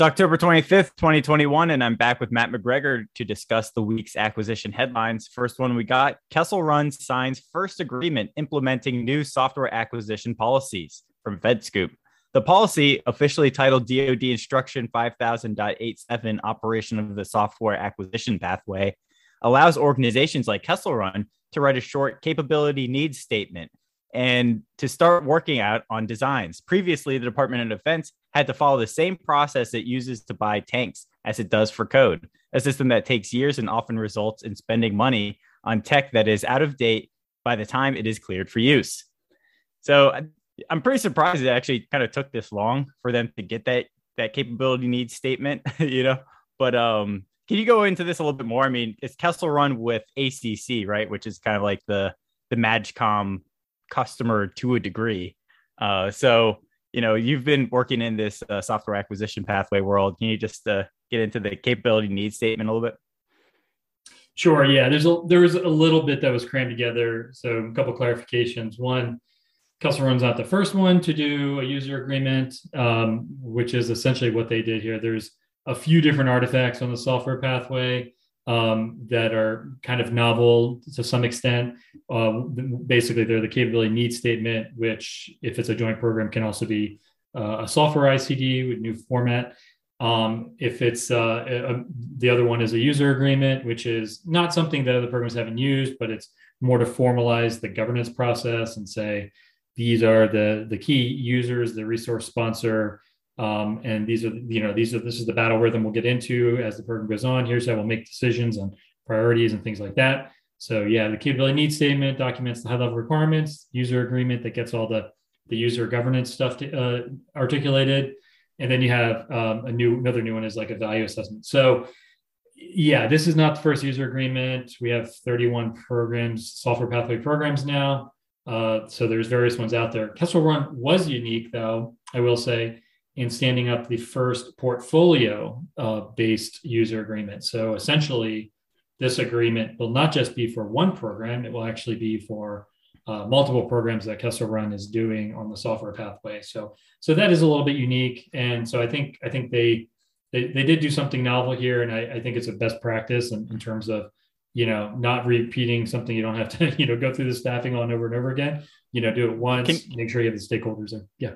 It's October 25th, 2021, and I'm back with Matt McGregor to discuss the week's acquisition headlines. First one we got Kessel Run signs first agreement implementing new software acquisition policies from FedScoop. The policy, officially titled DoD Instruction 5000.87 Operation of the Software Acquisition Pathway, allows organizations like Kessel Run to write a short capability needs statement and to start working out on designs. Previously, the Department of Defense had to follow the same process it uses to buy tanks as it does for code, a system that takes years and often results in spending money on tech that is out of date by the time it is cleared for use. So I'm pretty surprised it actually kind of took this long for them to get that that capability needs statement, you know. But um, can you go into this a little bit more? I mean, it's Kessel run with ACC, right, which is kind of like the the MAJCOM customer to a degree. Uh, so you know you've been working in this uh, software acquisition pathway world. Can you just uh, get into the capability needs statement a little bit? Sure. Yeah. There's a there was a little bit that was crammed together. So a couple clarifications. One, Kessel Run's not the first one to do a user agreement, um, which is essentially what they did here. There's a few different artifacts on the software pathway um, that are kind of novel to some extent. Uh, basically, they're the capability needs statement, which, if it's a joint program, can also be uh, a software ICD with new format. Um, if it's uh, a, the other one is a user agreement, which is not something that other programs haven't used, but it's more to formalize the governance process and say these are the the key users, the resource sponsor, um, and these are, you know, these are this is the battle rhythm we'll get into as the program goes on. Here's how we'll make decisions on priorities and things like that. So yeah, the capability needs statement documents the high level requirements, user agreement that gets all the the user governance stuff to, uh, articulated, and then you have um, a new another new one is like a value assessment. So yeah, this is not the first user agreement. We have 31 programs, software pathway programs now. Uh, so there's various ones out there. Kessel Run was unique, though I will say, in standing up the first portfolio uh, based user agreement. So essentially, this agreement will not just be for one program, it will actually be for uh, multiple programs that Kessel Run is doing on the software pathway. So, so that is a little bit unique. And so I think, I think they, they, they did do something novel here. And I, I think it's a best practice in, in terms of, you know, not repeating something you don't have to, you know, go through the staffing on over and over again, you know, do it once, Can, make sure you have the stakeholders in. Yeah.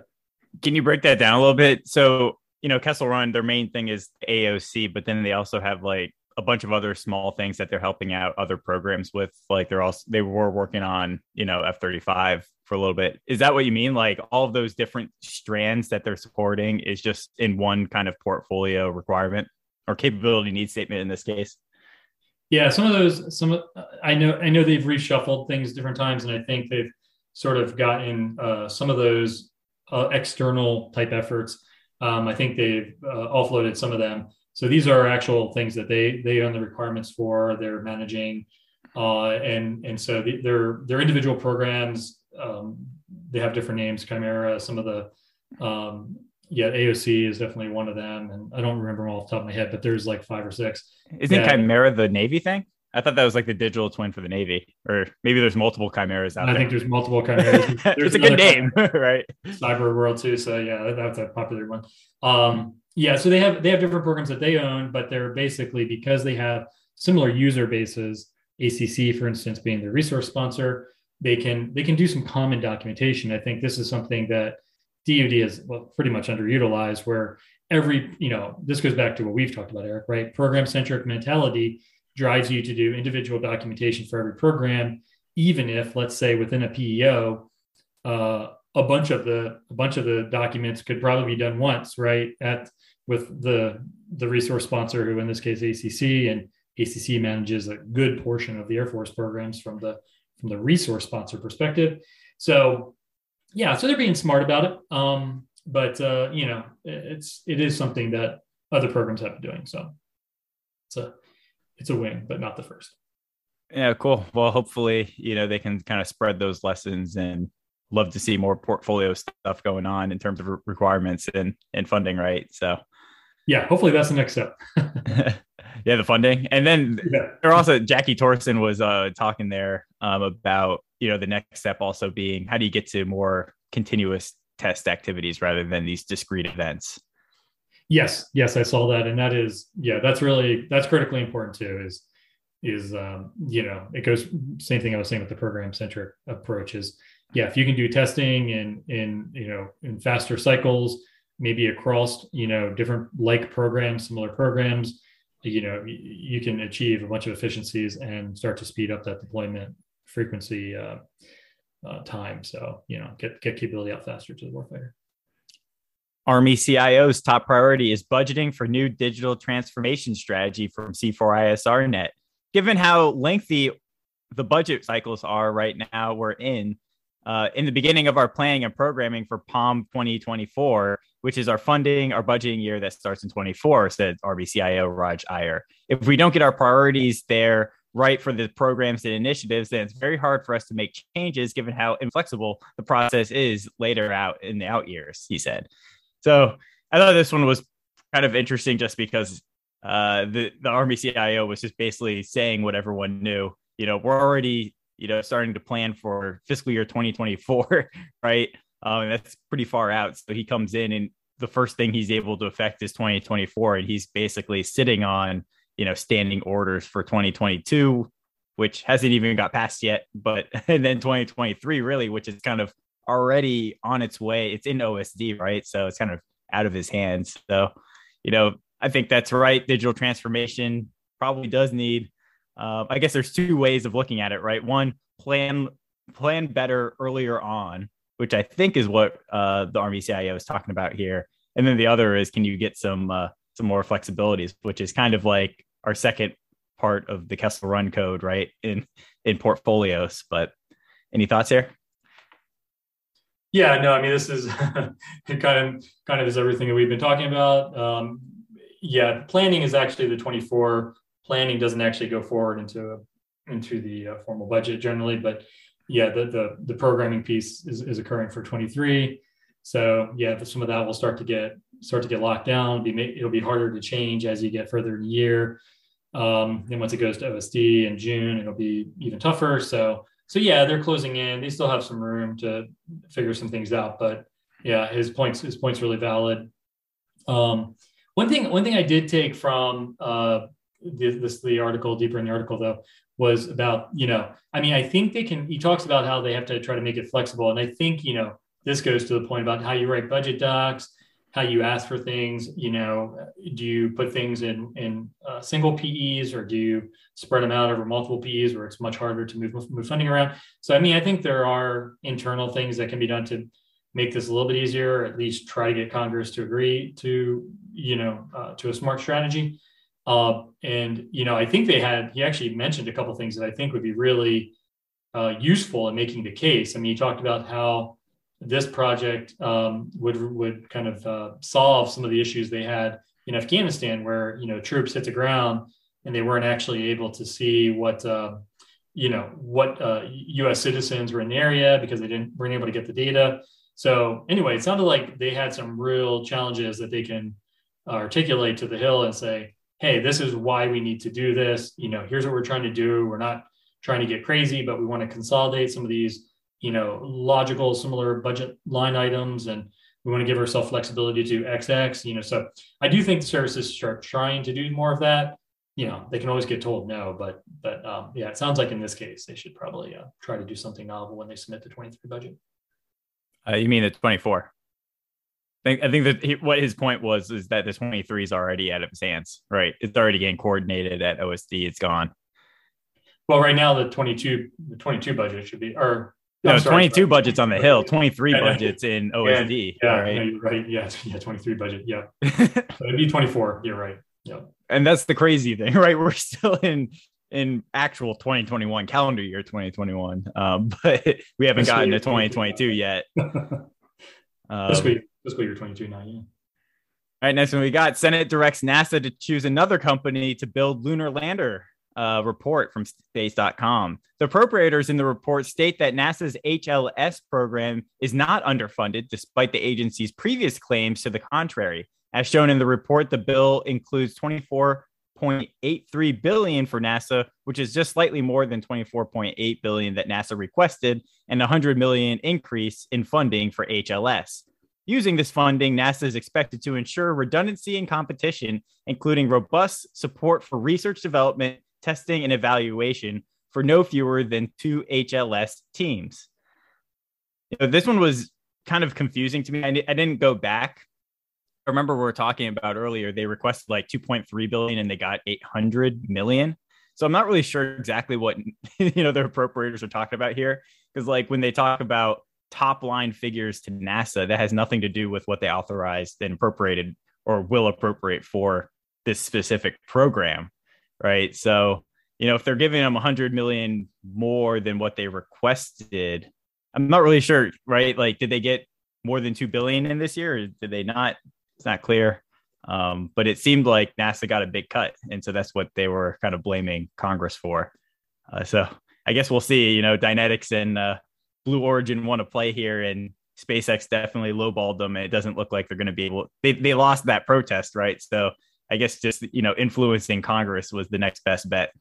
Can you break that down a little bit? So, you know, Kessel Run, their main thing is AOC, but then they also have like a bunch of other small things that they're helping out other programs with. Like they're also they were working on, you know, F thirty five for a little bit. Is that what you mean? Like all of those different strands that they're supporting is just in one kind of portfolio requirement or capability need statement in this case? Yeah, some of those, some I know, I know they've reshuffled things different times, and I think they've sort of gotten uh, some of those uh, external type efforts. Um, I think they've uh, offloaded some of them. So these are actual things that they they own the requirements for. They're managing, uh, and and so the, their their individual programs um, they have different names. Chimera, some of the um, yeah, AOC is definitely one of them, and I don't remember them all off the top of my head, but there's like five or six. Isn't yeah. Chimera the Navy thing? I thought that was like the digital twin for the Navy, or maybe there's multiple chimeras out I there. I think there's multiple chimeras. There's it's a good name, right? Cyber World too. So yeah, that's a popular one. Um, yeah, so they have they have different programs that they own, but they're basically because they have similar user bases. ACC, for instance, being the resource sponsor, they can they can do some common documentation. I think this is something that DoD is well, pretty much underutilized, where every you know this goes back to what we've talked about, Eric. Right, program centric mentality drives you to do individual documentation for every program, even if, let's say, within a PEO, uh, a bunch of the a bunch of the documents could probably be done once, right? At with the the resource sponsor, who in this case ACC, and ACC manages a good portion of the Air Force programs from the from the resource sponsor perspective. So, yeah, so they're being smart about it. Um, but uh, you know, it's it is something that other programs have been doing. So, it's a it's a win, but not the first. Yeah, cool. Well, hopefully, you know, they can kind of spread those lessons and love to see more portfolio stuff going on in terms of requirements and, and funding, right? So, yeah, hopefully that's the next step. yeah, the funding. And then yeah. there also Jackie Torson was uh, talking there um, about, you know, the next step also being how do you get to more continuous test activities rather than these discrete events? Yes, yes, I saw that, and that is yeah, that's really that's critically important too. Is is um, you know it goes same thing I was saying with the program centric approach is yeah if you can do testing in in you know in faster cycles maybe across you know different like programs similar programs you know you can achieve a bunch of efficiencies and start to speed up that deployment frequency uh, uh, time so you know get get capability out faster to the warfighter Army CIO's top priority is budgeting for new digital transformation strategy from C4ISRNet. Given how lengthy the budget cycles are right now, we're in. Uh, in the beginning of our planning and programming for POM 2024, which is our funding, our budgeting year that starts in 24, said Army CIO Raj Iyer. If we don't get our priorities there right for the programs and initiatives, then it's very hard for us to make changes given how inflexible the process is later out in the out years, he said. So I thought this one was kind of interesting just because uh, the the Army CIO was just basically saying what everyone knew. You know, we're already you know starting to plan for fiscal year 2024, right? Um, that's pretty far out. So he comes in and the first thing he's able to affect is 2024, and he's basically sitting on you know standing orders for 2022, which hasn't even got passed yet. But and then 2023 really, which is kind of already on its way. It's in OSD, right? So it's kind of out of his hands. So, you know, I think that's right. Digital transformation probably does need. Uh, I guess there's two ways of looking at it, right? One, plan plan better earlier on, which I think is what uh, the Army CIO is talking about here, and then the other is can you get some uh, some more flexibilities, which is kind of like our second part of the Kessel Run code, right? In in portfolios. But any thoughts here? Yeah, no, I mean this is kind of kind of is everything that we've been talking about. Um, yeah, planning is actually the 24. Planning doesn't actually go forward into into the uh, formal budget generally, but yeah, the the, the programming piece is, is occurring for 23. So yeah, some of that will start to get start to get locked down. It'll be it'll be harder to change as you get further in the year. Um, and once it goes to OSD in June, it'll be even tougher. So so yeah, they're closing in. They still have some room to figure some things out, but yeah, his points his points really valid. Um, one thing one thing I did take from uh, the, this the article deeper in the article though was about you know I mean I think they can. He talks about how they have to try to make it flexible, and I think you know this goes to the point about how you write budget docs how you ask for things you know do you put things in in uh, single pes or do you spread them out over multiple pes where it's much harder to move, move funding around? So i mean i think there are internal things that can be done to make this a little bit easier or at least try to get congress to agree to you know uh, to a smart strategy. Uh, and you know i think they had he actually mentioned a couple things that i think would be really uh, useful in making the case. I mean he talked about how this project um, would would kind of uh, solve some of the issues they had in Afghanistan, where you know troops hit the ground and they weren't actually able to see what uh, you know what uh, U.S. citizens were in the area because they didn't weren't able to get the data. So anyway, it sounded like they had some real challenges that they can articulate to the Hill and say, "Hey, this is why we need to do this. You know, here's what we're trying to do. We're not trying to get crazy, but we want to consolidate some of these." You know, logical, similar budget line items, and we want to give ourselves flexibility to XX. You know, so I do think the services are trying to do more of that. You know, they can always get told no, but but um, yeah, it sounds like in this case they should probably uh, try to do something novel when they submit the 23 budget. Uh, you mean the 24? I think, I think that he, what his point was is that the 23 is already out of his hands, right? It's already getting coordinated at OSD. It's gone. Well, right now the 22 the 22 budget should be, or no, sorry, 22 budgets on the hill, 23 budgets in OSD. Yeah, right. No, right. Yeah, yeah, 23 budget. Yeah. so it'd be 24. You're right. Yeah. And that's the crazy thing, right? We're still in in actual 2021 calendar year 2021, um, but we haven't gotten to 2022 yet. um, fiscal, fiscal year 22 now, yeah. All right, next one we got Senate directs NASA to choose another company to build lunar lander uh, report from space.com. The appropriators in the report state that NASA's HLS program is not underfunded, despite the agency's previous claims to the contrary. As shown in the report, the bill includes 24.83 billion for NASA, which is just slightly more than 24.8 billion that NASA requested, and a 100 million increase in funding for HLS. Using this funding, NASA is expected to ensure redundancy and competition, including robust support for research development, testing, and evaluation for no fewer than two HLS teams. You know, this one was kind of confusing to me. I, I didn't go back. I remember we were talking about earlier, they requested like 2.3 billion and they got 800 million. So I'm not really sure exactly what you know the appropriators are talking about here because like when they talk about top line figures to NASA that has nothing to do with what they authorized and appropriated or will appropriate for this specific program, right? So, you know, if they're giving them 100 million more than what they requested, I'm not really sure, right? Like, did they get more than 2 billion in this year or did they not? It's not clear. Um, but it seemed like NASA got a big cut. And so that's what they were kind of blaming Congress for. Uh, so I guess we'll see. You know, Dynetics and uh, Blue Origin want to play here, and SpaceX definitely lowballed them. It doesn't look like they're going to be able. They they lost that protest, right? So I guess just you know influencing Congress was the next best bet.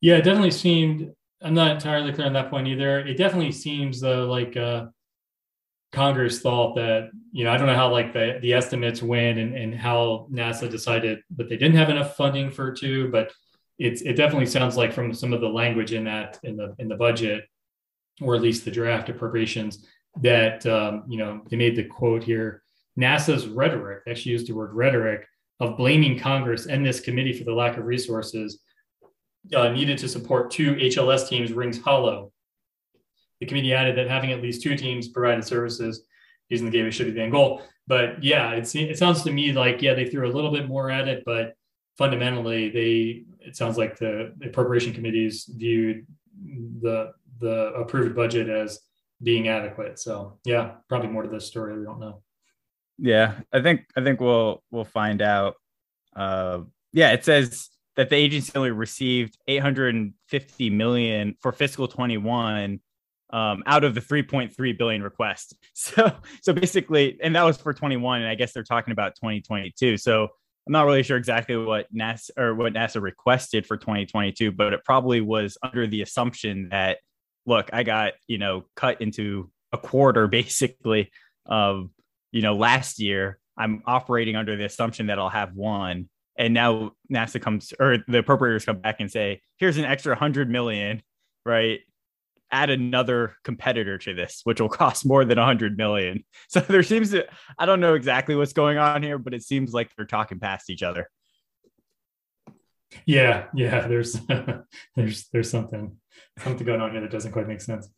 Yeah, it definitely seemed. I'm not entirely clear on that point either. It definitely seems though like uh, Congress thought that you know I don't know how like the the estimates went and and how NASA decided that they didn't have enough funding for two, but it's it definitely sounds like from some of the language in that in the in the budget or at least the draft appropriations that um, you know they made the quote here nasa's rhetoric actually used the word rhetoric of blaming congress and this committee for the lack of resources uh, needed to support two hls teams rings hollow the committee added that having at least two teams provided services using the gateway should be the end goal but yeah it's, it sounds to me like yeah they threw a little bit more at it but fundamentally they it sounds like the appropriation committees viewed the the approved budget as being adequate. So yeah, probably more to this story. We don't know. Yeah, I think I think we'll we'll find out. Uh, yeah, it says that the agency only received 850 million for fiscal 21 um, out of the 3.3 billion request. So so basically, and that was for 21, and I guess they're talking about 2022. So I'm not really sure exactly what NASA or what NASA requested for 2022, but it probably was under the assumption that look, I got, you know, cut into a quarter basically of, you know, last year. I'm operating under the assumption that I'll have one. And now NASA comes or the appropriators come back and say, here's an extra hundred million, right? Add another competitor to this, which will cost more than a hundred million. So there seems to, I don't know exactly what's going on here, but it seems like they're talking past each other. Yeah, yeah. There's there's there's something something going on here that doesn't quite make sense.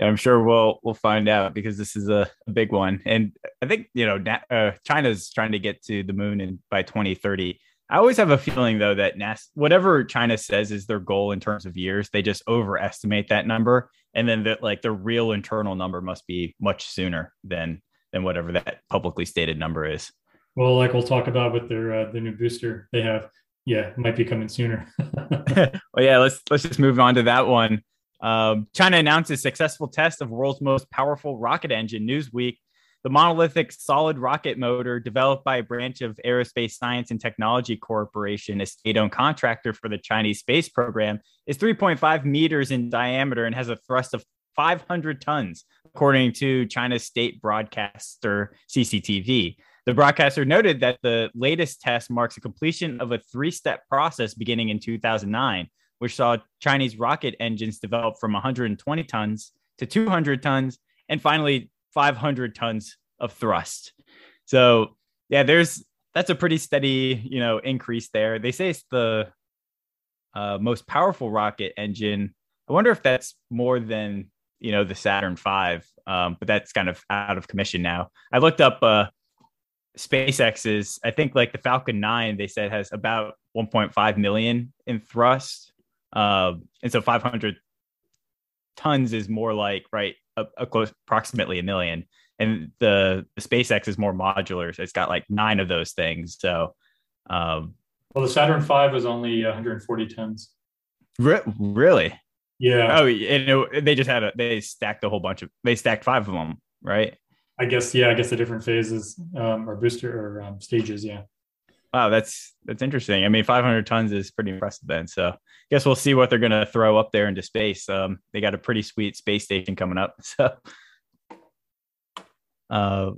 I'm sure we'll we'll find out because this is a, a big one, and I think you know uh, China's trying to get to the moon and by 2030. I always have a feeling though that NASA, whatever China says is their goal in terms of years, they just overestimate that number, and then that like the real internal number must be much sooner than than whatever that publicly stated number is. Well, like we'll talk about with their uh, the new booster they have, yeah, might be coming sooner. well, yeah, let's let's just move on to that one. Um, China announced a successful test of world's most powerful rocket engine. Newsweek, the monolithic solid rocket motor developed by a branch of Aerospace Science and Technology Corporation, a state-owned contractor for the Chinese space program, is 3.5 meters in diameter and has a thrust of 500 tons, according to China's state broadcaster CCTV. The broadcaster noted that the latest test marks the completion of a three step process beginning in 2009, which saw Chinese rocket engines develop from 120 tons to 200 tons and finally 500 tons of thrust. So, yeah, there's that's a pretty steady, you know, increase there. They say it's the uh, most powerful rocket engine. I wonder if that's more than you know the Saturn V, um, but that's kind of out of commission now. I looked up uh, SpaceX is, I think, like the Falcon 9, they said has about 1.5 million in thrust. Uh, and so 500 tons is more like, right, a, a close, approximately a million. And the, the SpaceX is more modular. So it's got like nine of those things. So, um, well, the Saturn V was only 140 tons. Re- really? Yeah. Oh, and it, they just had a, they stacked a whole bunch of, they stacked five of them, right? I guess yeah, I guess the different phases um, or booster or um, stages. Yeah. Wow, that's that's interesting. I mean, 500 tons is pretty impressive then. So, I guess we'll see what they're going to throw up there into space. Um, they got a pretty sweet space station coming up. So, Uh,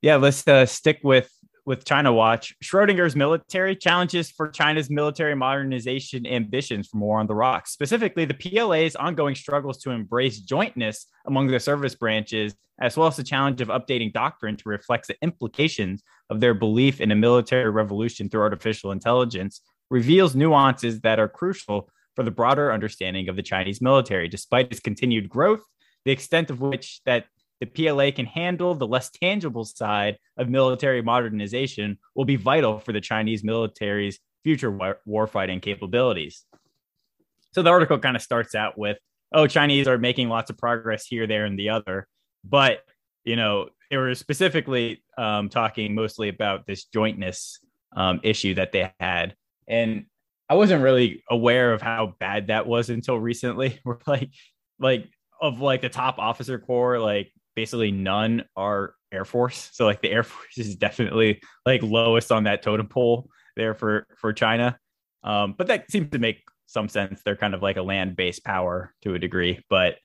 yeah, let's uh, stick with with China Watch. Schrodinger's military challenges for China's military modernization ambitions for War on the Rocks. Specifically, the PLA's ongoing struggles to embrace jointness among the service branches, as well as the challenge of updating doctrine to reflect the implications of their belief in a military revolution through artificial intelligence, reveals nuances that are crucial for the broader understanding of the Chinese military. Despite its continued growth, the extent of which that the PLA can handle the less tangible side of military modernization will be vital for the Chinese military's future war- warfighting capabilities. So the article kind of starts out with, oh, Chinese are making lots of progress here, there, and the other. But, you know, they were specifically um, talking mostly about this jointness um, issue that they had. And I wasn't really aware of how bad that was until recently. We're like, like, of like the top officer corps, like basically none are Air Force. So like the Air Force is definitely like lowest on that totem pole there for for China. Um, but that seems to make some sense. They're kind of like a land based power to a degree. But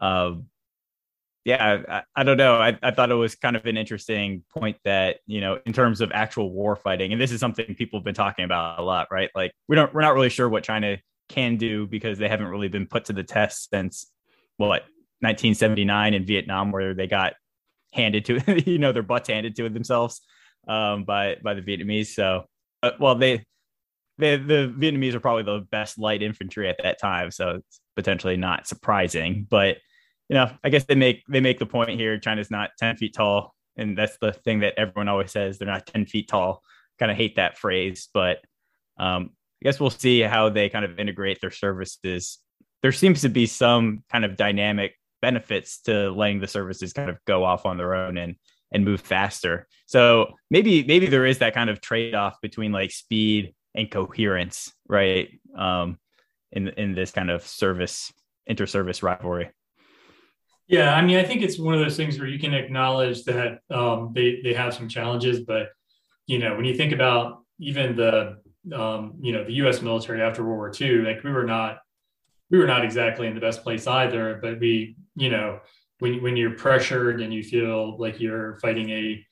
um, yeah, I, I, don't know. I, I thought it was kind of an interesting point that you know, in terms of actual war fighting, and this is something people have been talking about a lot, right? Like we don't, we're not really sure what China can do because they haven't really been put to the test since what 1979 in Vietnam, where they got handed to you know their butts handed to themselves um, by by the Vietnamese. So, uh, well, they, they the Vietnamese are probably the best light infantry at that time, so it's potentially not surprising. But you know, I guess they make they make the point here: China's not 10 feet tall, and that's the thing that everyone always says they're not 10 feet tall. Kind of hate that phrase, but um, I guess we'll see how they kind of integrate their services. There seems to be some kind of dynamic benefits to letting the services kind of go off on their own and and move faster. So maybe maybe there is that kind of trade off between like speed and coherence, right? Um, in in this kind of service inter-service rivalry. Yeah, I mean, I think it's one of those things where you can acknowledge that um, they they have some challenges, but you know, when you think about even the um, you know the U.S. military after World War II, like we were not we were not exactly in the best place either, but we, you know, when when you're pressured and you feel like you're fighting a,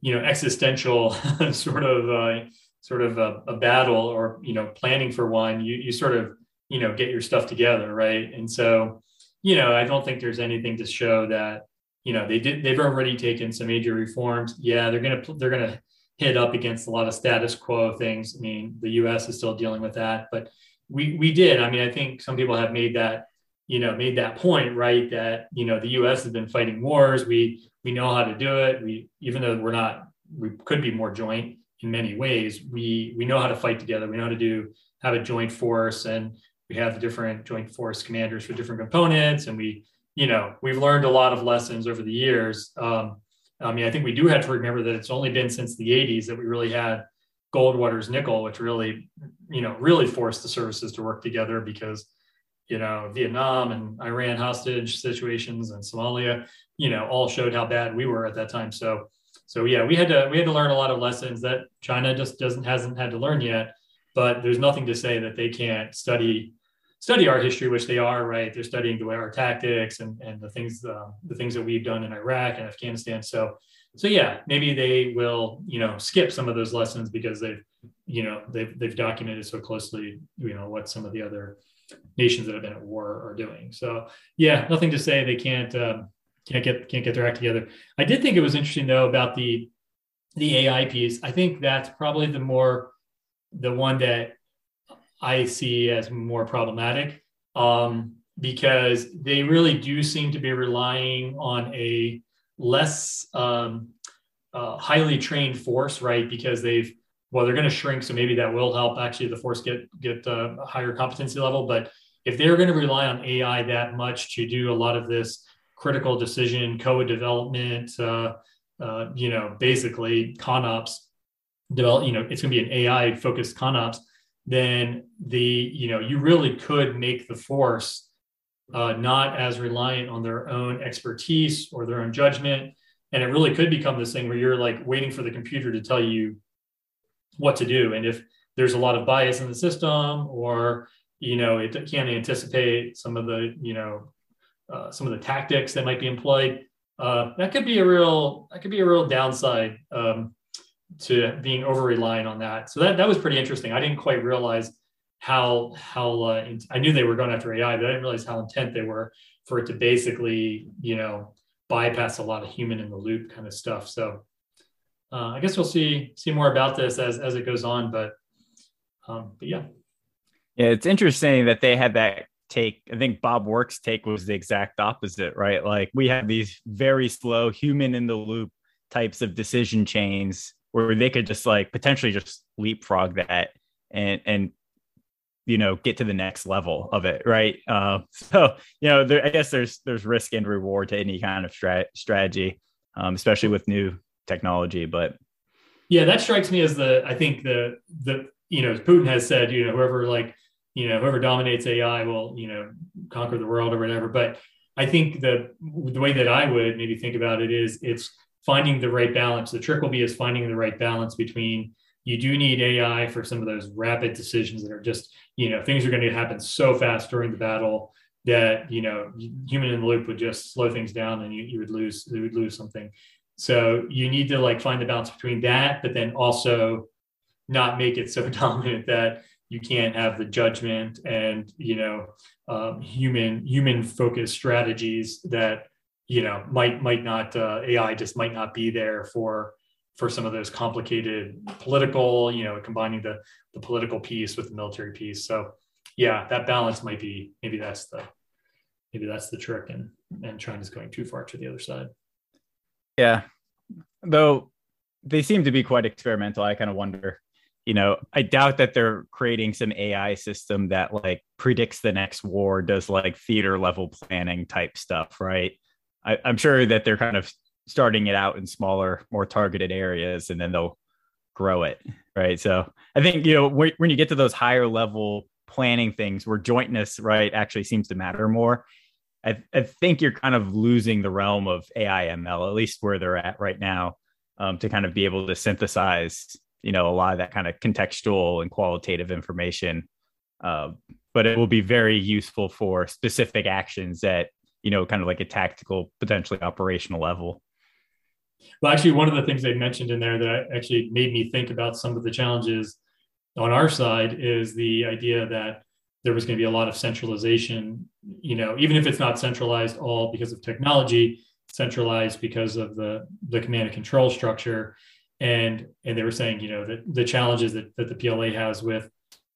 you know, existential sort of uh, sort of a, a, battle or you know planning for one, you you sort of you know get your stuff together, right? And so, you know, I don't think there's anything to show that you know they did they've already taken some major reforms. Yeah, they're gonna they're gonna hit up against a lot of status quo things. I mean, the U.S. is still dealing with that, but we we did. I mean, I think some people have made that you know made that point right that you know the U.S. has been fighting wars. We we know how to do it. We even though we're not we could be more joint in many ways. We we know how to fight together. We know how to do have a joint force and we have different joint force commanders for different components and we you know we've learned a lot of lessons over the years um, i mean i think we do have to remember that it's only been since the 80s that we really had Goldwater-Nichols, which really, you know, really forced the services to work together because, you know, Vietnam and Iran hostage situations and Somalia, you know, all showed how bad we were at that time. So, so yeah, we had to we had to learn a lot of lessons that China just doesn't hasn't had to learn yet. But there's nothing to say that they can't study study our history, which they are, right? They're studying the way our tactics and and the things uh, the things that we've done in Iraq and Afghanistan. So so yeah, maybe they will, you know, skip some of those lessons because they've, you know, they've they've documented so closely, you know, what some of the other nations that have been at war are doing. So yeah, nothing to say they can't um, can't get can't get their act together. I did think it was interesting though about the the AI piece. I think that's probably the more the one that I see as more problematic um, because they really do seem to be relying on a less um, uh, highly trained force, right? Because they've well, they're going to shrink, so maybe that will help actually the force get get uh, a higher competency level. But if they're going to rely on AI that much to do a lot of this critical decision, code development, uh, uh, you know, basically ConOps develop, you know, it's going to be an AI focused ConOps, then the, you know, you really could make the force uh, not as reliant on their own expertise or their own judgment. And it really could become this thing where you're like waiting for the computer to tell you what to do. And if there's a lot of bias in the system or, you know, it can't anticipate some of the, you know, uh, some of the tactics that might be employed, uh, that could be a real that could be a real downside um, to being over reliant on that. So that that was pretty interesting. I didn't quite realize how how uh, I knew they were going after AI, but I didn't realize how intent they were for it to basically you know bypass a lot of human in the loop kind of stuff. So uh, I guess we'll see see more about this as as it goes on, but um, but yeah. Yeah, it's interesting that they had that take. I think Bob Work's take was the exact opposite, right? Like we have these very slow human in the loop types of decision chains where they could just like potentially just leapfrog that and and you know get to the next level of it right uh, so you know there, i guess there's there's risk and reward to any kind of strat- strategy um, especially with new technology but yeah that strikes me as the i think the the you know putin has said you know whoever like you know whoever dominates ai will you know conquer the world or whatever but i think the the way that i would maybe think about it is it's finding the right balance the trick will be is finding the right balance between you do need AI for some of those rapid decisions that are just, you know, things are going to happen so fast during the battle that, you know, human in the loop would just slow things down and you, you would lose, you would lose something. So you need to like find the balance between that, but then also not make it so dominant that you can't have the judgment and, you know, um, human, human focused strategies that, you know, might, might not, uh, AI just might not be there for, for some of those complicated political, you know, combining the the political piece with the military piece. So yeah, that balance might be maybe that's the maybe that's the trick and and China's going too far to the other side. Yeah. Though they seem to be quite experimental. I kind of wonder, you know, I doubt that they're creating some AI system that like predicts the next war, does like theater level planning type stuff, right? I, am sure that they're kind of starting it out in smaller, more targeted areas, and then they'll grow it. Right. So I think, you know, when, when you get to those higher level planning things where jointness, right, actually seems to matter more, I, I think you're kind of losing the realm of AI ML, at least where they're at right now, um, to kind of be able to synthesize, you know, a lot of that kind of contextual and qualitative information. Uh, but it will be very useful for specific actions that you know, kind of like a tactical, potentially operational level. Well, actually, one of the things they mentioned in there that actually made me think about some of the challenges on our side is the idea that there was going to be a lot of centralization, you know, even if it's not centralized all because of technology, centralized because of the, the command and control structure. And, and they were saying, you know, that the challenges that, that the PLA has with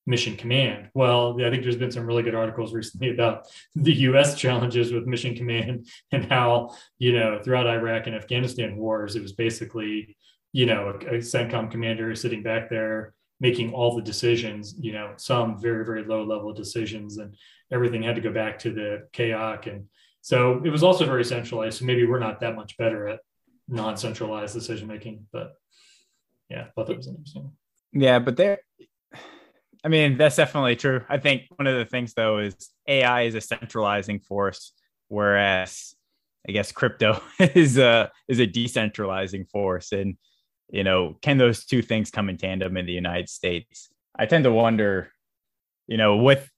mission command. Well, I think there's been some really good articles recently about the US challenges with mission command and how, you know, throughout Iraq and Afghanistan wars, it was basically, you know, a, a CENTCOM commander sitting back there making all the decisions, you know, some very, very low level decisions and everything had to go back to the CAOC. And so it was also very centralized. So maybe we're not that much better at non-centralized decision making, but yeah, I thought that was interesting. Yeah, but there I mean, that's definitely true. I think one of the things though is AI is a centralizing force, whereas I guess crypto is a is a decentralizing force. And you know, can those two things come in tandem in the United States? I tend to wonder, you know, with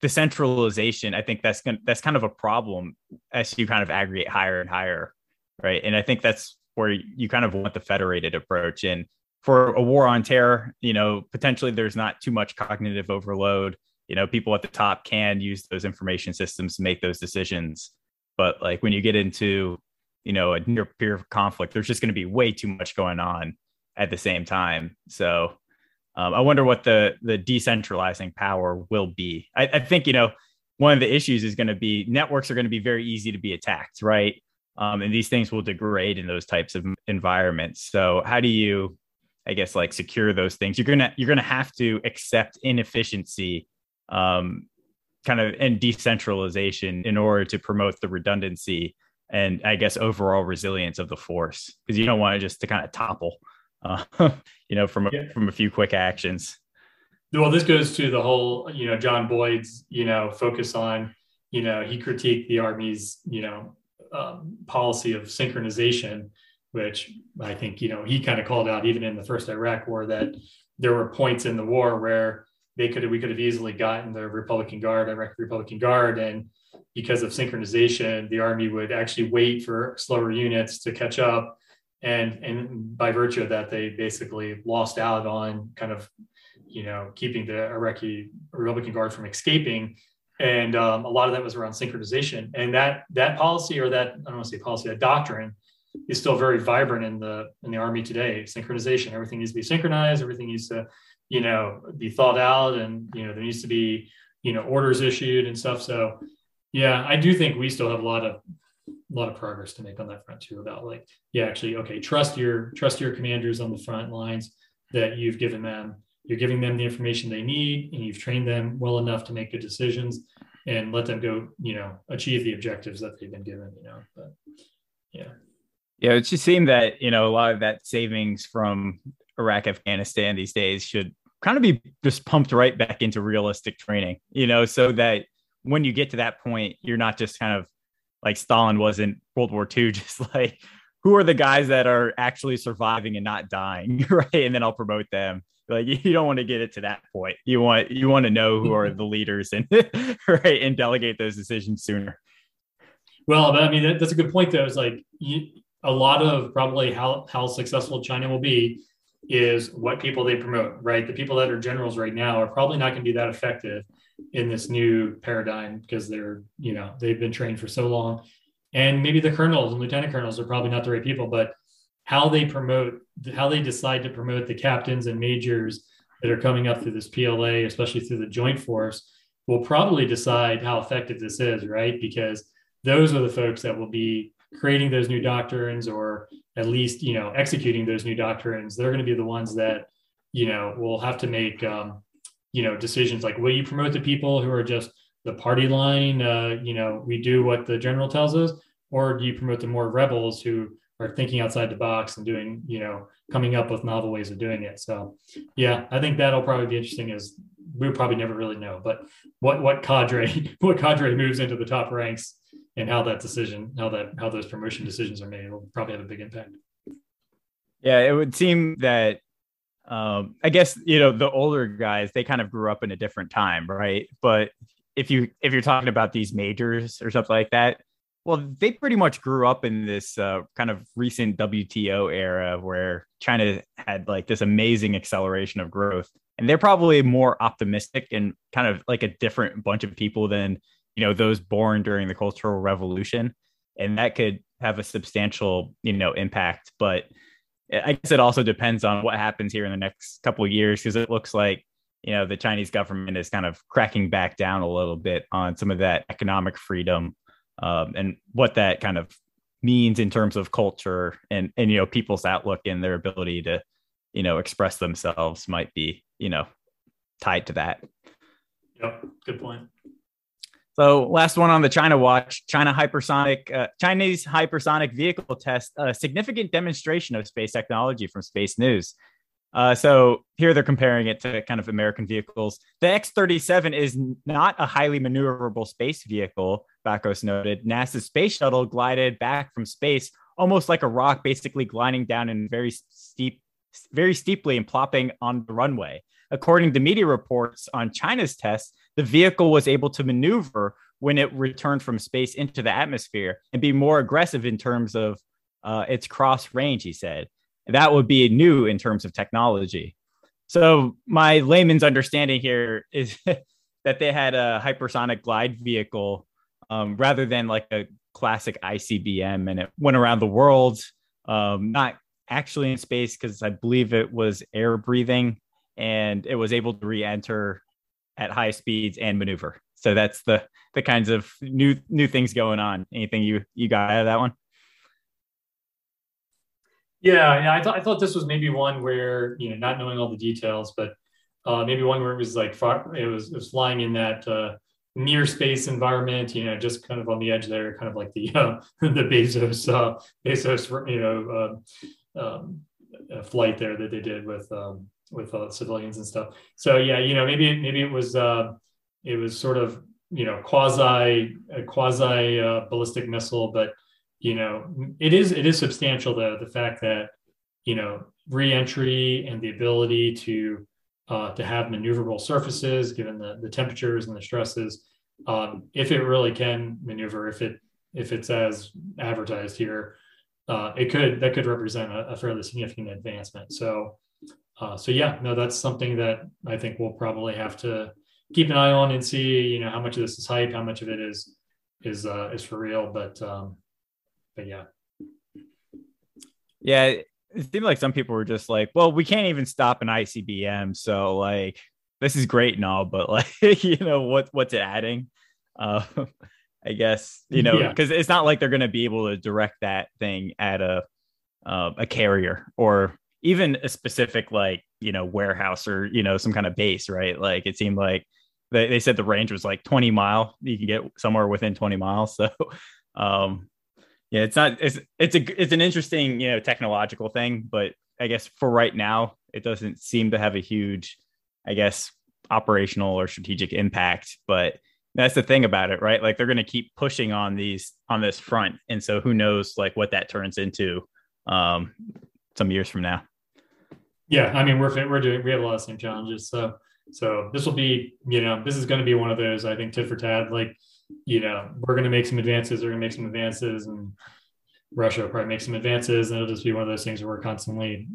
the centralization, I think that's gonna, that's kind of a problem as you kind of aggregate higher and higher, right? And I think that's where you kind of want the federated approach. And for a war on terror, you know, potentially there's not too much cognitive overload. You know, people at the top can use those information systems to make those decisions. But like when you get into, you know, a near peer conflict, there's just going to be way too much going on at the same time. So um, I wonder what the the decentralizing power will be. I, I think you know one of the issues is going to be networks are going to be very easy to be attacked, right? Um, and these things will degrade in those types of environments. So how do you I guess like secure those things. You're gonna you're gonna have to accept inefficiency, um, kind of and decentralization in order to promote the redundancy and I guess overall resilience of the force because you don't want it just to kind of topple, uh, you know, from a, yeah. from a few quick actions. Well, this goes to the whole, you know, John Boyd's, you know, focus on, you know, he critiqued the Army's, you know, um, policy of synchronization which I think, you know, he kind of called out even in the first Iraq war that there were points in the war where they could we could have easily gotten the Republican Guard, Iraq Republican Guard, and because of synchronization, the Army would actually wait for slower units to catch up. And, and by virtue of that, they basically lost out on kind of, you know, keeping the Iraqi Republican Guard from escaping. And um, a lot of that was around synchronization. And that that policy or that, I don't want to say policy, that doctrine is still very vibrant in the in the army today. Synchronization, everything needs to be synchronized, everything needs to, you know, be thought out, and you know, there needs to be, you know, orders issued and stuff. So yeah, I do think we still have a lot of a lot of progress to make on that front too. About like, yeah, actually, okay, trust your trust your commanders on the front lines that you've given them. You're giving them the information they need, and you've trained them well enough to make good decisions, and let them go, you know, achieve the objectives that they've been given. You know, but yeah. Yeah, it just seemed that you know a lot of that savings from Iraq, Afghanistan these days should kind of be just pumped right back into realistic training. You know, so that when you get to that point, you're not just kind of like Stalin was in World War II, just like who are the guys that are actually surviving and not dying, right? And then I'll promote them. Like you don't want to get it to that point. You want you want to know who are the leaders and right and delegate those decisions sooner. Well, I mean that's a good point though. It's like you, a lot of probably how how successful China will be is what people they promote, right? The people that are generals right now are probably not going to be that effective in this new paradigm because they're you know they've been trained for so long and maybe the colonels and lieutenant colonels are probably not the right people but how they promote how they decide to promote the captains and majors that are coming up through this pla especially through the joint force will probably decide how effective this is right? Because those are the folks that will be creating those new doctrines or at least you know executing those new doctrines. They're going to be the ones that you know will have to make um, you know decisions like will you promote the people who are just the party line? Uh, you know we do what the general tells us or do you promote the more rebels who are thinking outside the box and doing you know coming up with novel ways of doing it so yeah i think that'll probably be interesting is we'll probably never really know but what what cadre what cadre moves into the top ranks and how that decision how that how those promotion decisions are made will probably have a big impact yeah it would seem that um, I guess you know the older guys they kind of grew up in a different time, right? But if you if you're talking about these majors or something like that, well, they pretty much grew up in this uh, kind of recent WTO era where China had like this amazing acceleration of growth, and they're probably more optimistic and kind of like a different bunch of people than you know those born during the Cultural Revolution, and that could have a substantial you know impact, but I guess it also depends on what happens here in the next couple of years because it looks like you know the Chinese government is kind of cracking back down a little bit on some of that economic freedom um, and what that kind of means in terms of culture and and you know people's outlook and their ability to you know express themselves might be you know tied to that. Yep, good point. So, last one on the China watch China hypersonic, uh, Chinese hypersonic vehicle test, a significant demonstration of space technology from Space News. Uh, so, here they're comparing it to kind of American vehicles. The X 37 is not a highly maneuverable space vehicle, Bakos noted. NASA's space shuttle glided back from space almost like a rock, basically gliding down in very steep, very steeply and plopping on the runway. According to media reports on China's tests, the vehicle was able to maneuver when it returned from space into the atmosphere and be more aggressive in terms of uh, its cross range, he said. That would be new in terms of technology. So, my layman's understanding here is that they had a hypersonic glide vehicle um, rather than like a classic ICBM, and it went around the world, um, not actually in space because I believe it was air breathing and it was able to re-enter at high speeds and maneuver. So that's the the kinds of new new things going on. Anything you you got out of that one? Yeah, yeah. I thought I thought this was maybe one where you know not knowing all the details, but uh, maybe one where it was like it was it was flying in that uh, near space environment. You know, just kind of on the edge there, kind of like the uh, the Bezos uh, Bezos you know uh, um, flight there that they did with um, with uh, civilians and stuff. So yeah, you know, maybe maybe it was uh, it was sort of you know quasi quasi uh, ballistic missile, but you know, it is it is substantial though the fact that you know reentry and the ability to uh, to have maneuverable surfaces given the, the temperatures and the stresses um, if it really can maneuver, if it if it's as advertised here, uh, it could that could represent a, a fairly significant advancement. So, uh, so yeah, no, that's something that I think we'll probably have to keep an eye on and see, you know, how much of this is hype, how much of it is is uh, is for real. But um, but yeah, yeah, it seemed like some people were just like, well, we can't even stop an ICBM, so like this is great and all, but like you know what what's it adding? Uh, I guess you know because yeah. it's not like they're going to be able to direct that thing at a uh, a carrier or even a specific like you know warehouse or you know some kind of base, right? Like it seemed like they, they said the range was like 20 mile. You can get somewhere within 20 miles. So um, yeah, it's not it's it's a it's an interesting you know technological thing, but I guess for right now it doesn't seem to have a huge, I guess, operational or strategic impact. But that's the thing about it, right? Like they're going to keep pushing on these on this front, and so who knows like what that turns into um, some years from now. Yeah, I mean we're we're doing we have a lot of same challenges, so so this will be you know this is going to be one of those I think tit for tat like you know we're going to make some advances, we're going to make some advances, and Russia will probably make some advances, and it'll just be one of those things where we're constantly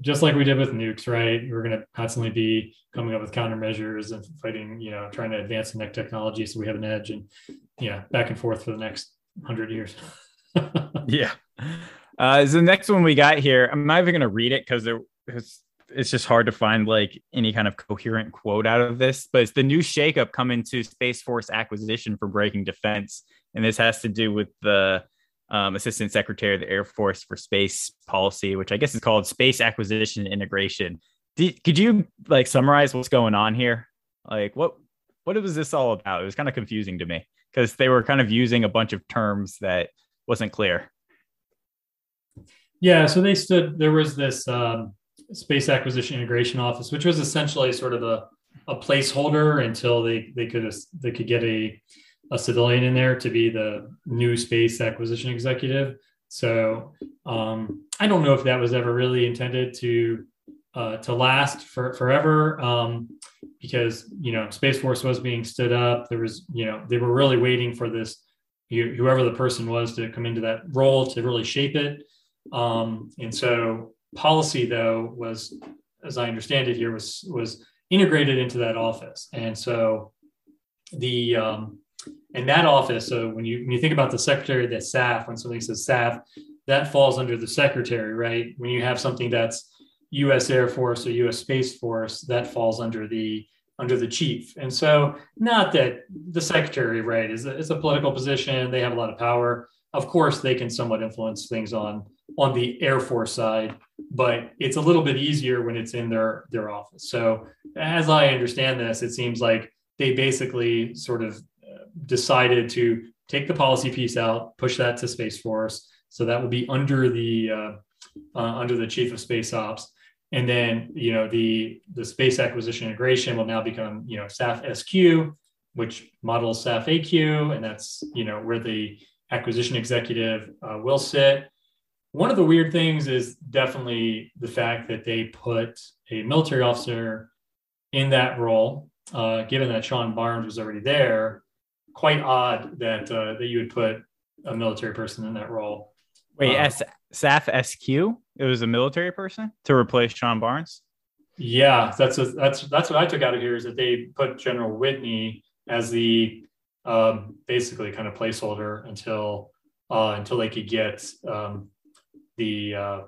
just like we did with nukes, right? We're going to constantly be coming up with countermeasures and fighting, you know, trying to advance the next technology so we have an edge and, yeah, back and forth for the next hundred years. yeah. Uh, so the next one we got here, I'm not even going to read it because it's, it's just hard to find like any kind of coherent quote out of this, but it's the new shakeup coming to Space Force acquisition for breaking defense. And this has to do with the um, Assistant Secretary of the Air Force for Space Policy, which I guess is called Space Acquisition Integration. Did, could you like summarize what's going on here? Like what what was this all about? It was kind of confusing to me because they were kind of using a bunch of terms that wasn't clear. Yeah, so they stood. There was this um, Space Acquisition Integration Office, which was essentially sort of a, a placeholder until they they could they could get a a civilian in there to be the new space acquisition executive. So um, I don't know if that was ever really intended to uh, to last for forever um, because you know Space Force was being stood up. There was you know they were really waiting for this whoever the person was to come into that role to really shape it. Um, and so policy though was, as I understand it here, was was integrated into that office. And so the um, and that office, so when you when you think about the secretary of the SAF, when something says SAF, that falls under the secretary, right? When you have something that's U.S. Air Force or U.S. Space Force, that falls under the under the chief. And so, not that the secretary, right, is a, is a political position; they have a lot of power. Of course, they can somewhat influence things on on the Air Force side, but it's a little bit easier when it's in their their office. So, as I understand this, it seems like they basically sort of decided to take the policy piece out, push that to Space Force. So that will be under the uh, uh, under the chief of space ops, and then you know the the space acquisition integration will now become you know SAF SQ, which models SAF AQ, and that's you know where the acquisition executive uh, will sit. One of the weird things is definitely the fact that they put a military officer in that role, uh, given that Shawn Barnes was already there quite odd that uh, that you would put a military person in that role. Wait, um, S- SAF SQ? It was a military person to replace Shawn Barnes. Yeah, that's a, that's that's what I took out of here is that they put General Whitney as the um, basically kind of placeholder until uh, until they could get um, the uh,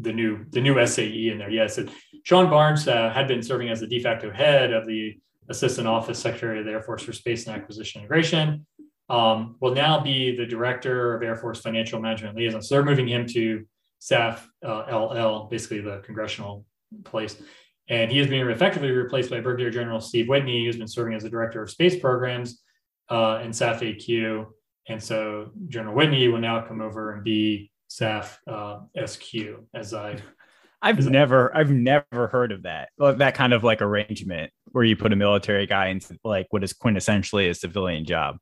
the new the new SAE in there. Yes, Shawn Barnes uh, had been serving as the de facto head of the Assistant Office Secretary of the Air Force for Space and Acquisition Integration, um, will now be the Director of Air Force Financial Management Liaison. So they're moving him to SAF uh, LL, basically the congressional place. And he is being effectively replaced by Brigadier General Steve Whitney, who's been serving as the Director of Space Programs uh, in SAF AQ. And so General Whitney will now come over and be SAF uh, SQ, as I I've never, I've never heard of that. That kind of like arrangement where you put a military guy into like what is quintessentially a civilian job.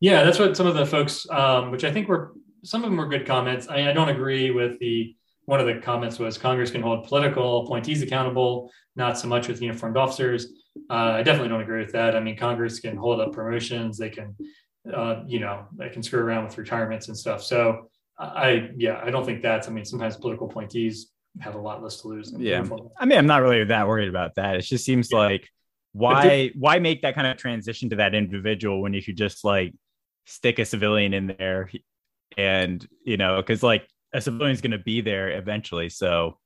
Yeah, that's what some of the folks, um, which I think were some of them were good comments. I, I don't agree with the one of the comments was Congress can hold political appointees accountable, not so much with uniformed officers. Uh, I definitely don't agree with that. I mean, Congress can hold up promotions. They can, uh, you know, they can screw around with retirements and stuff. So I, yeah, I don't think that's. I mean, sometimes political appointees have a lot less to lose. Yeah, I mean, I'm not really that worried about that. It just seems yeah. like why why make that kind of transition to that individual when you could just like stick a civilian in there and you know because like a civilian's going to be there eventually so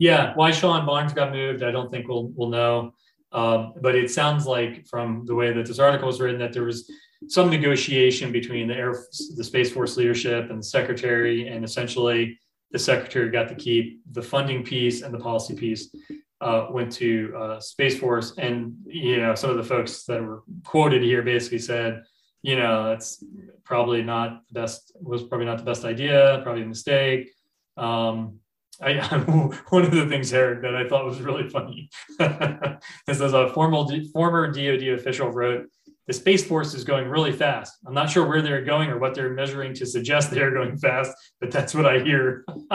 yeah why shawn barnes got moved i don't think we'll we'll know um, but it sounds like from the way that this article was written that there was some negotiation between the air the space force leadership and the secretary and essentially the secretary got to keep the funding piece and the policy piece uh, went to uh, space force. And you know some of the folks that were quoted here basically said you know that's probably not the best was probably not the best idea probably a mistake. Um, I, one of the things, Eric, that I thought was really funny is as a formal former DoD official wrote, the Space Force is going really fast. I'm not sure where they're going or what they're measuring to suggest they're going fast, but that's what I hear.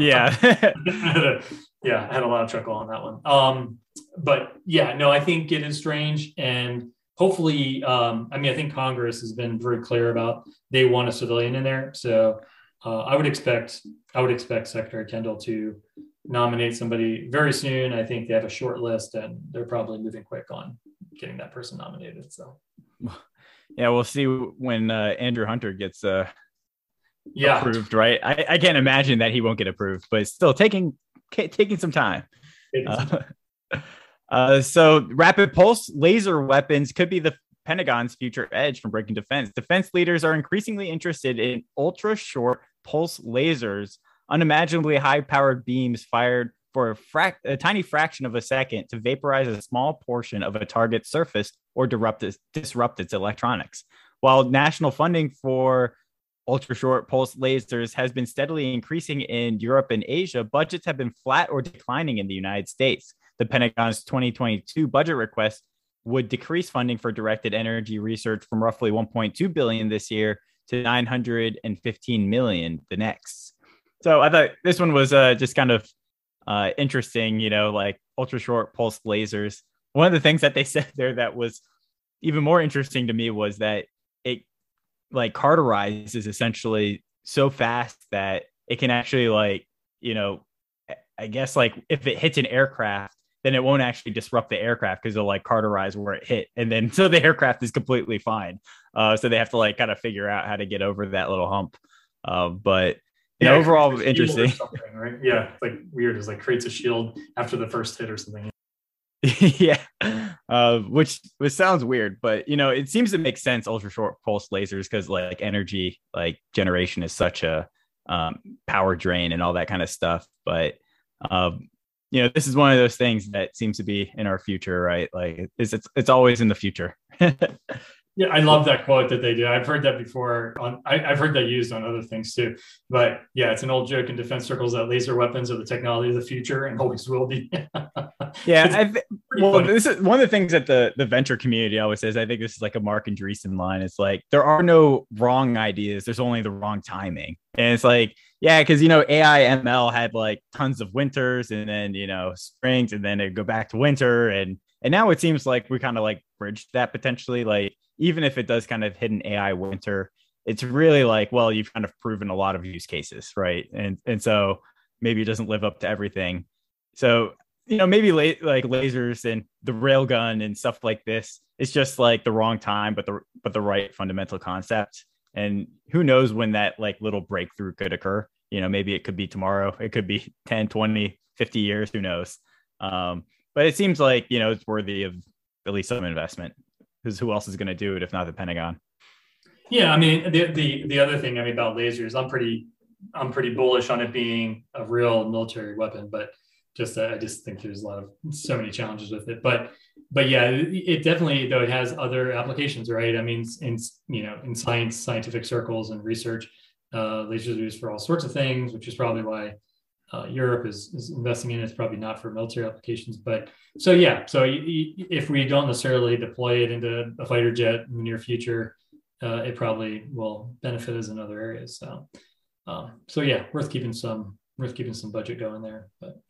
yeah. yeah, I had a lot of chuckle on that one. Um, but yeah, no, I think it is strange. And hopefully, um, I mean, I think Congress has been very clear about they want a civilian in there. So uh, I would expect I would expect Secretary Kendall to nominate somebody very soon. I think they have a short list, and they're probably moving quick on getting that person nominated. So, yeah, we'll see when uh, Andrew Hunter gets uh, yeah. approved. Right? I, I can't imagine that he won't get approved, but it's still taking taking some time. Uh, uh, so, rapid pulse laser weapons could be the Pentagon's future edge from breaking defense. Defense leaders are increasingly interested in ultra short pulse lasers, unimaginably high powered beams fired for a, frac- a, tiny fraction of a second to vaporize a small portion of a target's surface or disrupt, disrupt its electronics. While national funding for ultra short pulse lasers has been steadily increasing in Europe and Asia, budgets have been flat or declining in the United States. The Pentagon's 2022 budget request would decrease funding for directed energy research from roughly 1.2 billion this year to 915 million the next. So I thought this one was uh, just kind of uh, interesting, you know, like ultra short pulse lasers. One of the things that they said there that was even more interesting to me was that it like cauterizes essentially so fast that it can actually like, you know, I guess like if it hits an aircraft, then it won't actually disrupt the aircraft because it'll like carterize where it hit. And then so the aircraft is completely fine. Uh, so they have to like kind of figure out how to get over that little hump. Uh, but yeah, overall interesting. Right? Yeah, it's like weird. It's like creates a shield after the first hit or something. yeah, uh, which which sounds weird, but you know it seems to make sense. Ultra short pulse lasers because like energy like generation is such a um, power drain and all that kind of stuff. But um, you know, this is one of those things that seems to be in our future, right? Like it's it's, it's always in the future. Yeah, I love that quote that they do. I've heard that before. On I, have heard that used on other things too. But yeah, it's an old joke in defense circles that laser weapons are the technology of the future and always will be. yeah, I well, funny. this is one of the things that the the venture community always says. I think this is like a Marc Andreessen line. It's like there are no wrong ideas. There's only the wrong timing. And it's like, yeah, because you know AI ML had like tons of winters and then you know springs and then it go back to winter and and now it seems like we kind of like bridged that potentially like even if it does kind of hit an AI winter, it's really like, well, you've kind of proven a lot of use cases, right? And and so maybe it doesn't live up to everything. So you know, maybe la- like lasers and the railgun and stuff like this, it's just like the wrong time, but the but the right fundamental concept. And who knows when that like little breakthrough could occur? You know, maybe it could be tomorrow, it could be 10, 20, 50 years, who knows? Um, but it seems like, you know, it's worthy of at least some investment because who else is going to do it if not the Pentagon? Yeah, I mean the the the other thing I mean about lasers, I'm pretty I'm pretty bullish on it being a real military weapon, but just uh, I just think there's a lot of so many challenges with it. But but yeah, it definitely though it has other applications, right? I mean, in you know in science, scientific circles and research, uh, lasers are used for all sorts of things, which is probably why uh, Europe is, is investing in. It's probably not for military applications, but so yeah. So if we don't necessarily deploy it into a fighter jet in the near future, uh, it probably will benefit us in other areas. So, um, so yeah, worth keeping some worth keeping some budget going there. But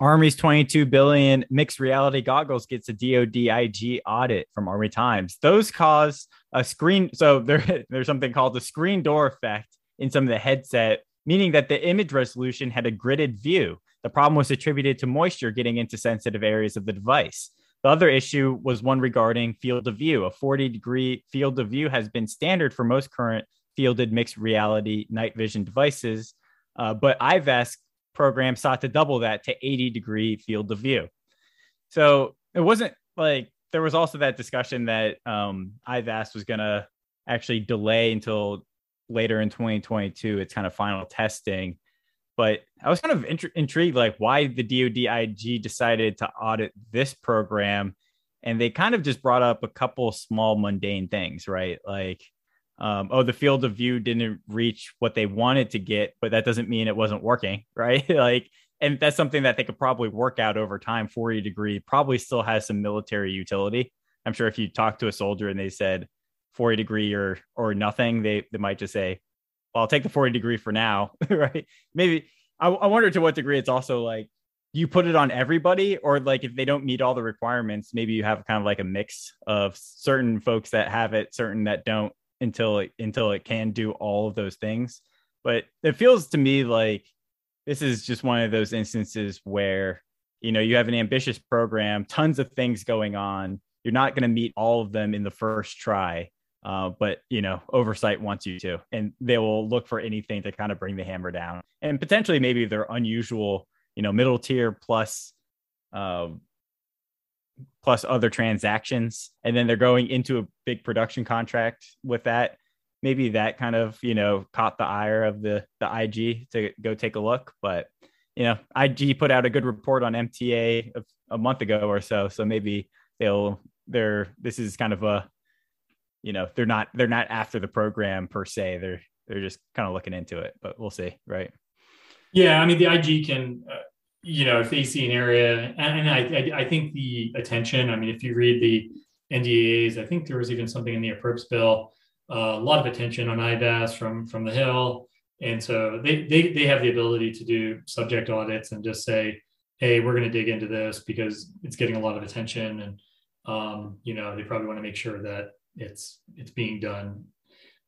Army's 22 billion mixed reality goggles gets a DoD IG audit from Army Times. Those cause a screen. So there, there's something called the screen door effect in some of the headset, meaning that the image resolution had a gridded view. The problem was attributed to moisture getting into sensitive areas of the device. The other issue was one regarding field of view. A 40 degree field of view has been standard for most current fielded mixed reality night vision devices, uh, but IVAS program sought to double that to 80 degree field of view. So it wasn't like there was also that discussion that um, was going to actually delay until later in 2022 its kind of final testing. But I was kind of int- intrigued, like why the DoDIG decided to audit this program, and they kind of just brought up a couple small mundane things, right? Like um, oh, the field of view didn't reach what they wanted to get, but that doesn't mean it wasn't working, right? like, and that's something that they could probably work out over time. 40 degree probably still has some military utility. I'm sure if you talk to a soldier and they said 40 degree or or nothing, they they might just say, "Well, I'll take the 40 degree for now," right? Maybe I, I wonder to what degree it's also like you put it on everybody or like if they don't meet all the requirements maybe you have kind of like a mix of certain folks that have it certain that don't until it until it can do all of those things. But it feels to me like this is just one of those instances where you know you have an ambitious program, tons of things going on. You're not going to meet all of them in the first try, uh, but you know oversight wants you to, and they will look for anything to kind of bring the hammer down. And potentially, maybe they're unusual, you know, middle tier plus uh, plus other transactions and then they're going into a big production contract with that maybe that kind of you know caught the ire of the the ig to go take a look but you know ig put out a good report on mta a, a month ago or so so maybe they'll they're this is kind of a you know they're not they're not after the program per se. They're they're just kind of looking into it but we'll see right? Yeah i mean the ig can uh, you know, if they see an area, and, I, I, I, think the attention. I mean, if you read the NDAAs, I think there was even something in the appropriate bill, uh, a lot of attention on IVAS from from the Hill, and so they they they have the ability to do subject audits and just say, hey, we're going to dig into this because it's getting a lot of attention, and um, you know, they probably want to make sure that it's it's being done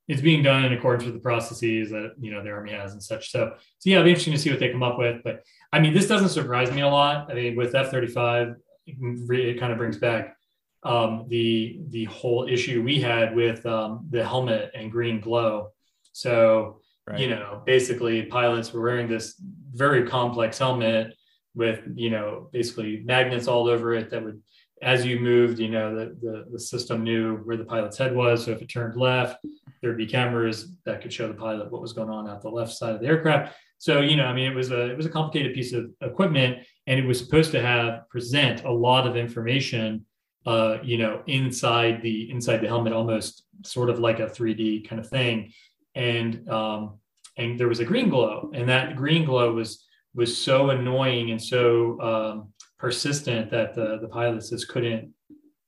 it's being done in accordance with the processes that you know the army has and such. So, so yeah, it'll be interesting to see what they come up with. But I mean, this doesn't surprise me a lot. I mean, with F thirty five, it kind of brings back um, the the whole issue we had with um, the helmet and green glow. So right. you know, basically, pilots were wearing this very complex helmet with you know basically magnets all over it that would as you moved, you know, the, the, the, system knew where the pilot's head was. So if it turned left, there'd be cameras that could show the pilot what was going on at the left side of the aircraft. So, you know, I mean, it was a, it was a complicated piece of equipment and it was supposed to have present a lot of information, uh, you know, inside the, inside the helmet, almost sort of like a 3D kind of thing. And, um, and there was a green glow and that green glow was, was so annoying and so, um, persistent that the the pilots just couldn't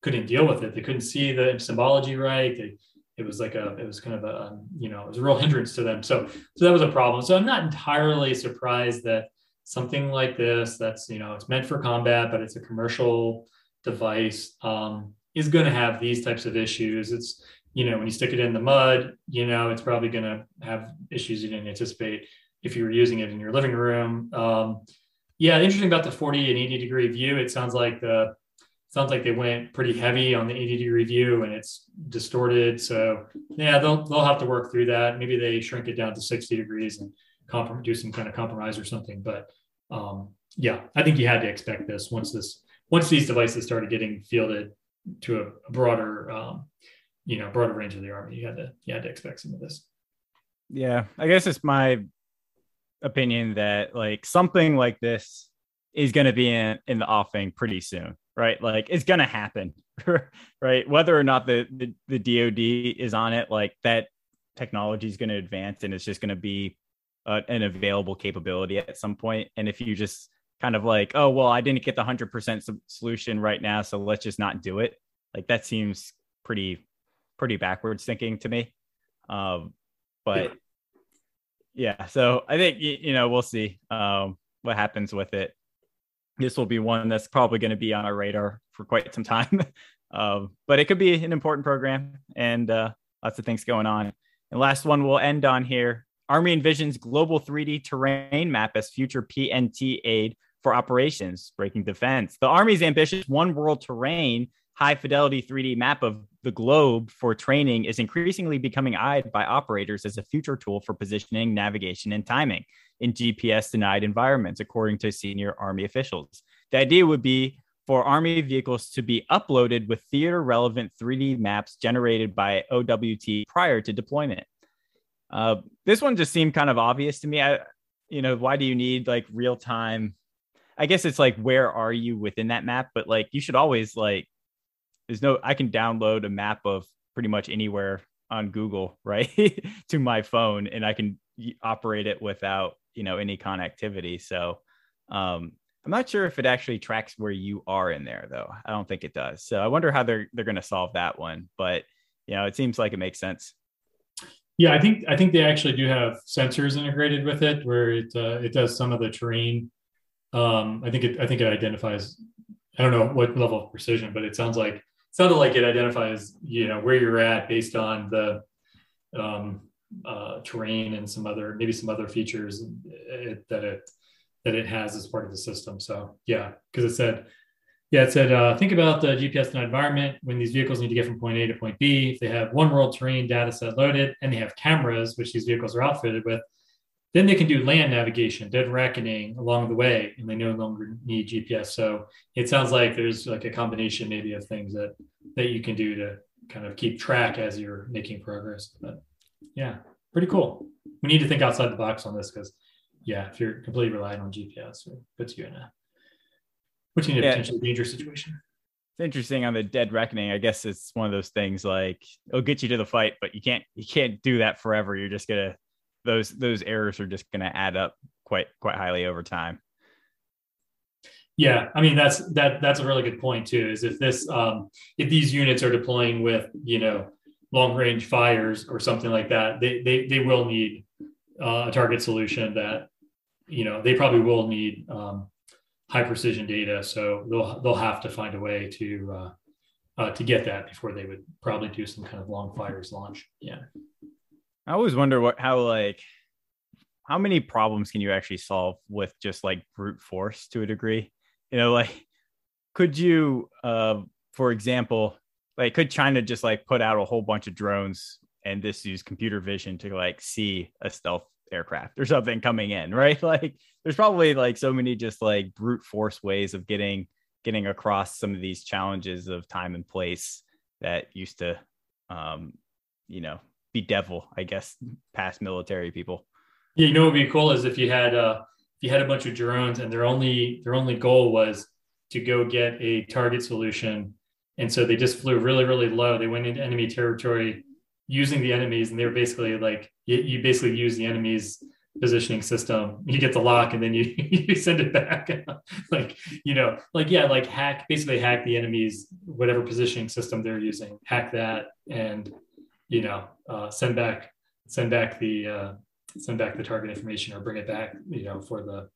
couldn't deal with it. They couldn't see the symbology right. They, it was like a it was kind of a um, you know it was a real hindrance to them. So so that was a problem. So I'm not entirely surprised that something like this that's you know it's meant for combat, but it's a commercial device um, is going to have these types of issues. It's you know when you stick it in the mud, you know it's probably going to have issues you didn't anticipate if you were using it in your living room. Um, yeah, interesting about the 40 and 80 degree view. It sounds like the sounds like they went pretty heavy on the 80 degree view and it's distorted. So yeah, they'll they'll have to work through that. Maybe they shrink it down to 60 degrees and comp- do some kind of compromise or something. But um, yeah, I think you had to expect this once this once these devices started getting fielded to a, broader um, you know broader range of the army. You had to you had to expect some of this. Yeah, I guess it's my opinion that like something like this is going to be in, in the offing pretty soon, right? Like it's going to happen, right? Whether or not the, the, the DoD is on it, like that technology is going to advance and it's just going to be uh, an available capability at some point. And if you just kind of like, oh, well, I didn't get the 100% solution right now, so let's just not do it. Like that seems pretty, pretty backwards thinking to me. Um, but yeah, so I think you know we'll see um, what happens with it. this will be one that's probably going to be on our radar for quite some time. uh, but it could be an important program and uh, lots of things going on. And last one we'll end on here. Army envisions global 3D terrain map as future PNT aid for operations, breaking defense. The Army's ambitious one world terrain, high fidelity 3D map of the globe for training is increasingly becoming eyed by operators as a future tool for positioning, navigation, and timing in GPS denied environments, according to senior Army officials. The idea would be for Army vehicles to be uploaded with theater relevant 3D maps generated by OWT prior to deployment. Uh, this one just seemed kind of obvious to me. I, you know, why do you need like real time? I guess it's like, where are you within that map? But like, you should always like, there's no, I can download a map of pretty much anywhere on Google, right, to my phone, and I can operate it without, you know, any connectivity. So, um, I'm not sure if it actually tracks where you are in there, though. I don't think it does. So I wonder how they're they're going to solve that one. But you know, it seems like it makes sense. Yeah, I think I think they actually do have sensors integrated with it, where it uh, it does some of the terrain. Um, I think it I think it identifies. I don't know what level of precision, but it sounds like sounded like it identifies you know where you're at based on the um, uh, terrain and some other maybe some other features it, that it that it has as part of the system. So yeah, because it said yeah, it said, uh, think about the GPS environment when these vehicles need to get from point A to point B. If they have one world terrain data set loaded and they have cameras, which these vehicles are outfitted with, then they can do land navigation, dead reckoning along the way, and they no longer need GPS. So it sounds like there's like a combination maybe of things that that you can do to kind of keep track as you're making progress. But yeah, pretty cool. We need to think outside the box on this because yeah, if you're completely relying on GPS, it puts you in a putting in a yeah. potentially dangerous situation. It's interesting on the dead reckoning. I guess it's one of those things like it'll get you to the fight, but you can't you can't do that forever. You're just gonna those those errors are just gonna add up quite quite highly over time. Yeah, I mean that's that that's a really good point too. Is if this um, if these units are deploying with you know long range fires or something like that, they they they will need uh, a target solution that you know they probably will need um, high precision data. So they'll they'll have to find a way to uh, uh, to get that before they would probably do some kind of long fires launch. Yeah. I always wonder what how like how many problems can you actually solve with just like brute force to a degree? You know, like could you uh for example, like could China just like put out a whole bunch of drones and just use computer vision to like see a stealth aircraft or something coming in, right? Like there's probably like so many just like brute force ways of getting getting across some of these challenges of time and place that used to um you know bedevil i guess past military people. Yeah you know what would be cool is if you had uh if you had a bunch of drones and their only their only goal was to go get a target solution. And so they just flew really really low. They went into enemy territory using the enemies and they were basically like you, you basically use the enemy's positioning system. You get the lock and then you, you send it back. Like you know like yeah like hack basically hack the enemy's whatever positioning system they're using hack that and you know uh, send back send back the uh, send back the target information or bring it back you know for the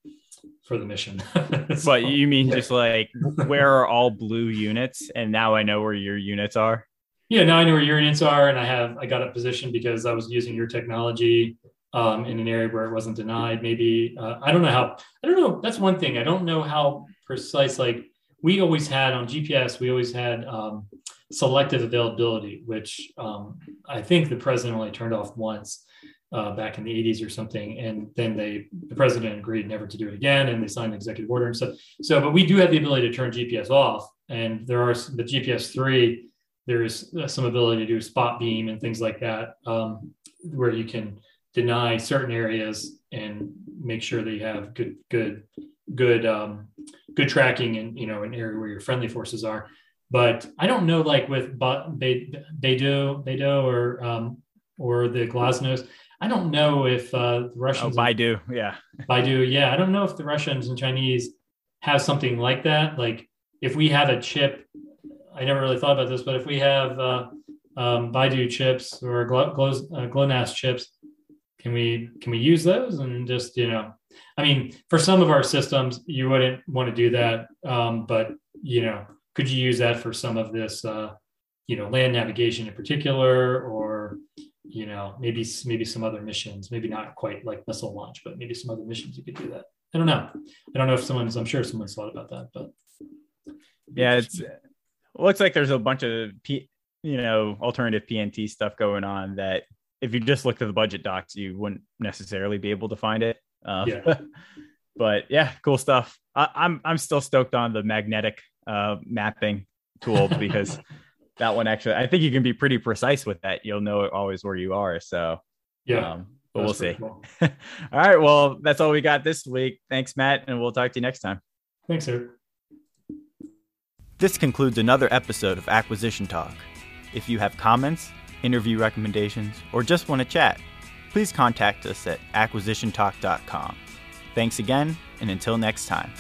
for the mission so, but you mean yeah. just like where are all blue units and now i know where your units are yeah, now I know where your units are, and I have I got a position because I was using your technology um, in an area where it wasn't denied. Maybe uh, I don't know how. I don't know. That's one thing. I don't know how precise. Like we always had on GPS, we always had um, selective availability, which um, I think the president only turned off once. Uh, back in the 80s or something, and then they the president agreed never to do it again, and they signed an executive order and stuff. So, but we do have the ability to turn GPS off, and there are the GPS three there's uh, some ability to do spot beam and things like that, um, where you can deny certain areas and make sure that you have good, good, good, um, good tracking in you know an area where your friendly forces are. But I don't know, like with Beidou, Beidou, or um, or the Glasnost. I don't know if uh, the Russians. Oh, Baidu, yeah. Baidu, yeah. I don't know if the Russians and Chinese have something like that. Like if we have a chip I never really thought about this, but if we have uh, um, Baidu chips or Glo- Glo- uh, GLONASS chips, can we can we use those and just you know? I mean, for some of our systems, you wouldn't want to do that. Um, but, you know, could you use that for some of this, uh, you know, land navigation in particular, or, you know, maybe, maybe some other missions, maybe not quite like missile launch, but maybe some other missions you could do that. I don't know. I don't know if someone's, I'm sure someone's thought about that, but. Yeah, it's, looks like there's a bunch of P, you know alternative PNT stuff going on that if you just looked at the budget docs, you wouldn't necessarily be able to find it. Uh, yeah. but yeah, cool stuff. I, am I'm, I'm still stoked on the magnetic uh, mapping tool because that one actually I think you can be pretty precise with that. You'll know always where you are. So yeah. Um, but we'll see. Cool. all right. Well, that's all we got this week. Thanks, Matt, and we'll talk to you next time. Thanks, sir. This concludes another episode of Acquisition Talk. If you have comments, interview recommendations, or just want to chat, please contact us at acquisitiontalk.com. Thanks again, and until next time.